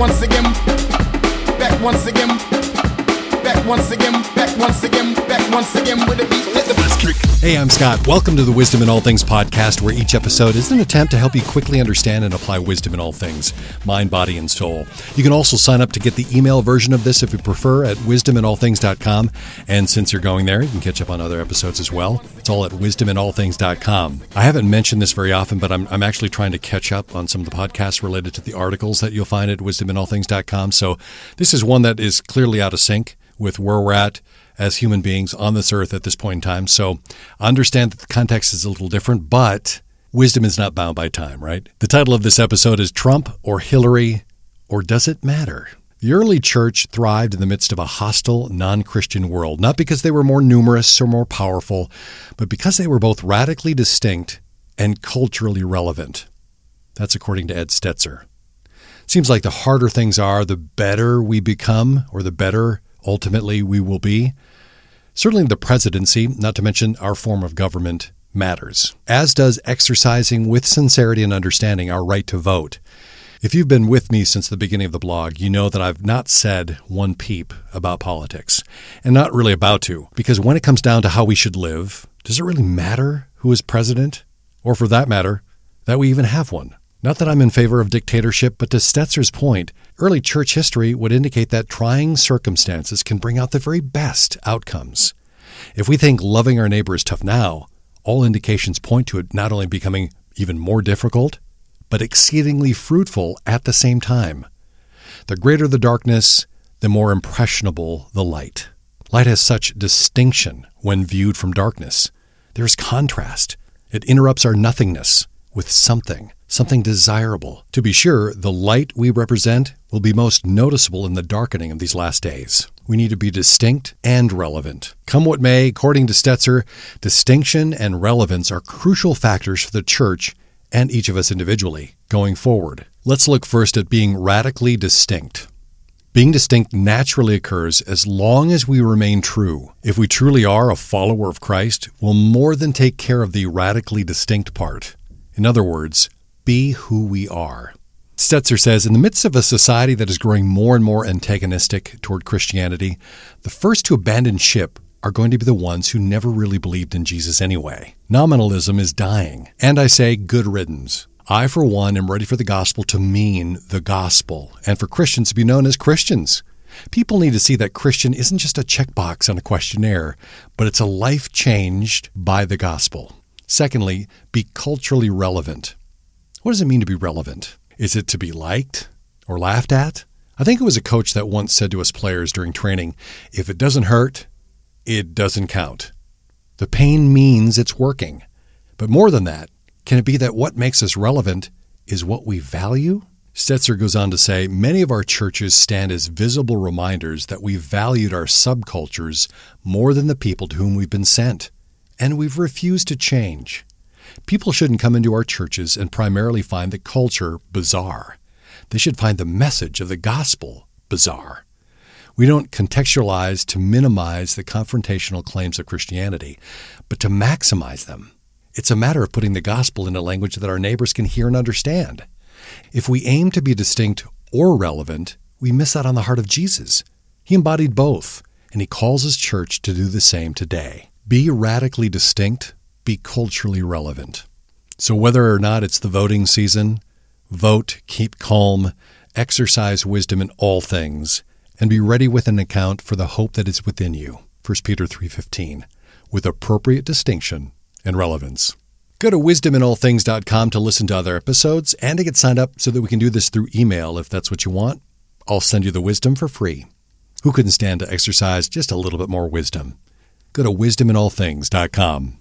once again, back once again, back once again, back once again, back once again with a beat. Hey, I'm Scott. Welcome to the Wisdom in All Things podcast, where each episode is an attempt to help you quickly understand and apply wisdom in all things mind, body, and soul. You can also sign up to get the email version of this if you prefer at wisdominallthings.com. And since you're going there, you can catch up on other episodes as well. It's all at wisdominallthings.com. I haven't mentioned this very often, but I'm, I'm actually trying to catch up on some of the podcasts related to the articles that you'll find at wisdominallthings.com. So this is one that is clearly out of sync with where we're at as human beings on this earth at this point in time. So I understand that the context is a little different, but wisdom is not bound by time, right? The title of this episode is Trump or Hillary, or Does It Matter? The early church thrived in the midst of a hostile, non Christian world, not because they were more numerous or more powerful, but because they were both radically distinct and culturally relevant. That's according to Ed Stetzer. Seems like the harder things are, the better we become, or the better ultimately we will be. Certainly, the presidency, not to mention our form of government, matters, as does exercising with sincerity and understanding our right to vote. If you've been with me since the beginning of the blog, you know that I've not said one peep about politics, and not really about to, because when it comes down to how we should live, does it really matter who is president? Or for that matter, that we even have one? Not that I'm in favor of dictatorship, but to Stetzer's point, early church history would indicate that trying circumstances can bring out the very best outcomes. If we think loving our neighbor is tough now, all indications point to it not only becoming even more difficult, but exceedingly fruitful at the same time. The greater the darkness, the more impressionable the light. Light has such distinction when viewed from darkness. There's contrast. It interrupts our nothingness with something, something desirable. To be sure, the light we represent will be most noticeable in the darkening of these last days. We need to be distinct and relevant. Come what may, according to Stetzer, distinction and relevance are crucial factors for the church and each of us individually going forward. Let's look first at being radically distinct. Being distinct naturally occurs as long as we remain true. If we truly are a follower of Christ, we'll more than take care of the radically distinct part. In other words, be who we are. Stetzer says In the midst of a society that is growing more and more antagonistic toward Christianity, the first to abandon ship are going to be the ones who never really believed in Jesus anyway. Nominalism is dying, and I say good riddance. I, for one, am ready for the gospel to mean the gospel, and for Christians to be known as Christians. People need to see that Christian isn't just a checkbox on a questionnaire, but it's a life changed by the gospel. Secondly, be culturally relevant. What does it mean to be relevant? Is it to be liked or laughed at? I think it was a coach that once said to us players during training if it doesn't hurt, it doesn't count. The pain means it's working. But more than that, can it be that what makes us relevant is what we value? Stetzer goes on to say many of our churches stand as visible reminders that we've valued our subcultures more than the people to whom we've been sent, and we've refused to change. People shouldn't come into our churches and primarily find the culture bizarre. They should find the message of the gospel bizarre. We don't contextualize to minimize the confrontational claims of Christianity, but to maximize them. It's a matter of putting the gospel in a language that our neighbors can hear and understand. If we aim to be distinct or relevant, we miss out on the heart of Jesus. He embodied both, and he calls his church to do the same today. Be radically distinct, be culturally relevant. So, whether or not it's the voting season, vote, keep calm, exercise wisdom in all things, and be ready with an account for the hope that is within you. 1 Peter 3:15, with appropriate distinction and relevance. Go to wisdominallthings.com to listen to other episodes and to get signed up so that we can do this through email if that's what you want. I'll send you the wisdom for free. Who couldn't stand to exercise just a little bit more wisdom? Go to wisdominallthings.com.